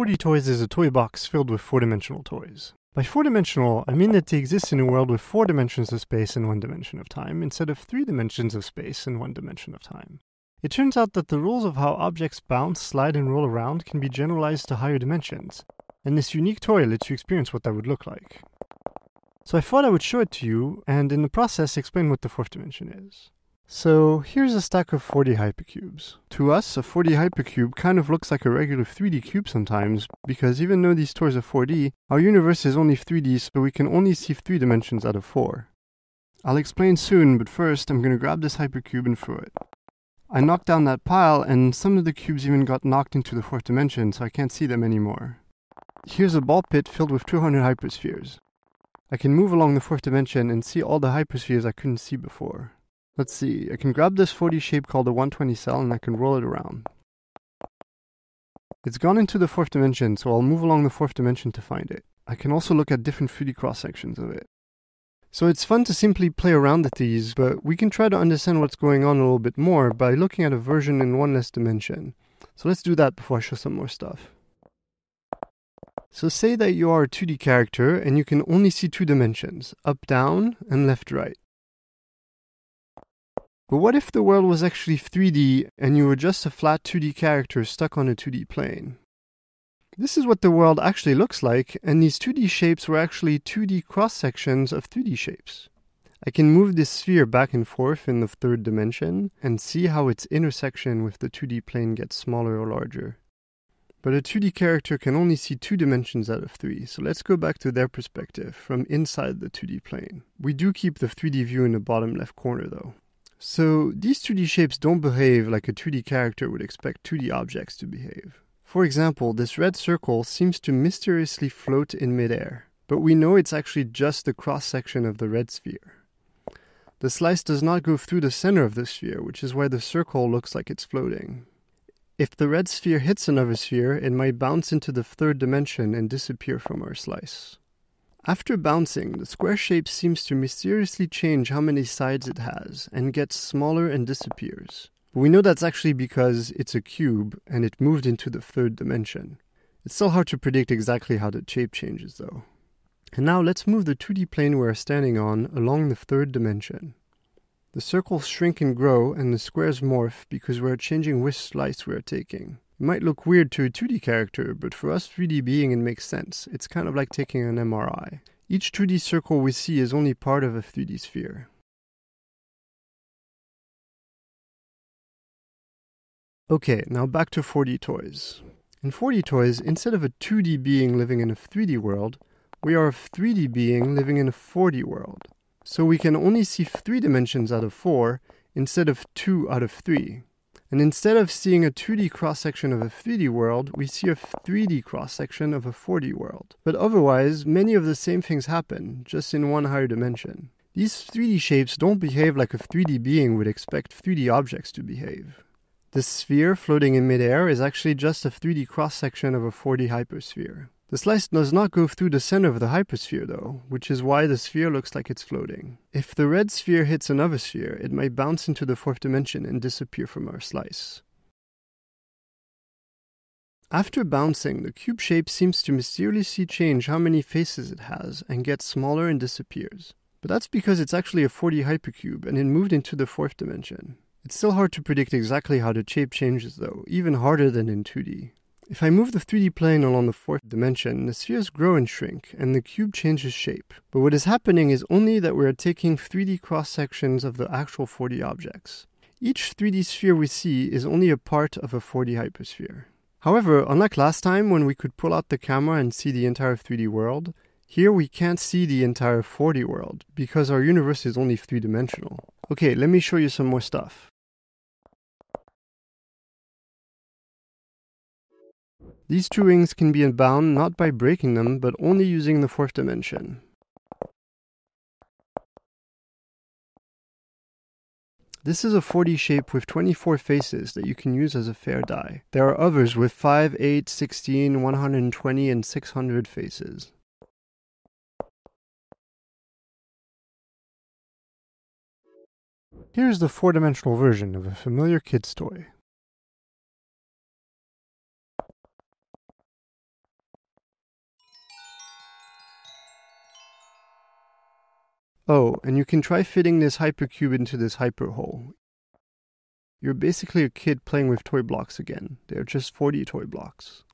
4D Toys is a toy box filled with four dimensional toys. By four dimensional, I mean that they exist in a world with four dimensions of space and one dimension of time, instead of three dimensions of space and one dimension of time. It turns out that the rules of how objects bounce, slide, and roll around can be generalized to higher dimensions, and this unique toy lets you experience what that would look like. So I thought I would show it to you, and in the process explain what the fourth dimension is. So here's a stack of 4D hypercubes. To us, a 4D hypercube kind of looks like a regular 3D cube sometimes, because even though these toys are 4D, our universe is only 3D, so we can only see 3 dimensions out of 4. I'll explain soon, but first I'm to grab this hypercube and throw it. I knocked down that pile, and some of the cubes even got knocked into the fourth dimension, so I can't see them anymore. Here's a ball pit filled with 200 hyperspheres. I can move along the fourth dimension and see all the hyperspheres I couldn't see before. Let's see, I can grab this 4D shape called a 120 cell and I can roll it around. It's gone into the fourth dimension, so I'll move along the fourth dimension to find it. I can also look at different 3D cross sections of it. So it's fun to simply play around with these, but we can try to understand what's going on a little bit more by looking at a version in one less dimension. So let's do that before I show some more stuff. So say that you are a 2D character and you can only see two dimensions, up down and left right. But what if the world was actually 3D and you were just a flat 2D character stuck on a 2D plane? This is what the world actually looks like, and these 2D shapes were actually 2D cross sections of 3D shapes. I can move this sphere back and forth in the third dimension and see how its intersection with the 2D plane gets smaller or larger. But a 2D character can only see two dimensions out of three, so let's go back to their perspective from inside the 2D plane. We do keep the 3D view in the bottom left corner though. So these 2D shapes don't behave like a 2D character would expect 2D objects to behave. For example, this red circle seems to mysteriously float in midair, but we know it's actually just the cross section of the red sphere. The slice does not go through the center of the sphere, which is why the circle looks like it's floating. If the red sphere hits another sphere, it might bounce into the third dimension and disappear from our slice. After bouncing, the square shape seems to mysteriously change how many sides it has and gets smaller and disappears. But we know that's actually because it's a cube and it moved into the third dimension. It's still hard to predict exactly how the shape changes though. And now let's move the 2D plane we're standing on along the third dimension. The circles shrink and grow and the squares morph because we're changing which slice we're taking. It might look weird to a 2D character, but for us 3D being it makes sense. It's kind of like taking an MRI. Each 2D circle we see is only part of a 3D sphere. Okay, now back to 4D toys. In 4D toys, instead of a 2D being living in a 3D world, we are a 3D being living in a 4D world. So we can only see 3 dimensions out of 4 instead of 2 out of 3. And instead of seeing a 2D cross section of a 3D world, we see a 3D cross section of a 4D world. But otherwise, many of the same things happen, just in one higher dimension. These 3D shapes don't behave like a 3D being would expect 3D objects to behave. The sphere floating in midair is actually just a 3D cross section of a 4D hypersphere. The slice does not go through the center of the hypersphere, though, which is why the sphere looks like it's floating. If the red sphere hits another sphere, it might bounce into the fourth dimension and disappear from our slice. After bouncing, the cube shape seems to mysteriously change how many faces it has and gets smaller and disappears. But that's because it's actually a 4D hypercube and it moved into the fourth dimension. It's still hard to predict exactly how the shape changes, though, even harder than in 2D. If I move the 3D plane along the fourth dimension, the spheres grow and shrink, and the cube changes shape. But what is happening is only that we are taking 3D cross sections of the actual 4D objects. Each 3D sphere we see is only a part of a 4D hypersphere. However, unlike last time when we could pull out the camera and see the entire 3D world, here we can't see the entire 4D world because our universe is only three dimensional. Okay, let me show you some more stuff. These two rings can be unbound not by breaking them, but only using the fourth dimension. This is a 4D shape with 24 faces that you can use as a fair die. There are others with 5, 8, 16, 120, and 600 faces. Here's the four-dimensional version of a familiar kid's toy. Oh, and you can try fitting this hypercube into this hyperhole. You're basically a kid playing with toy blocks again. They're just 4D toy blocks.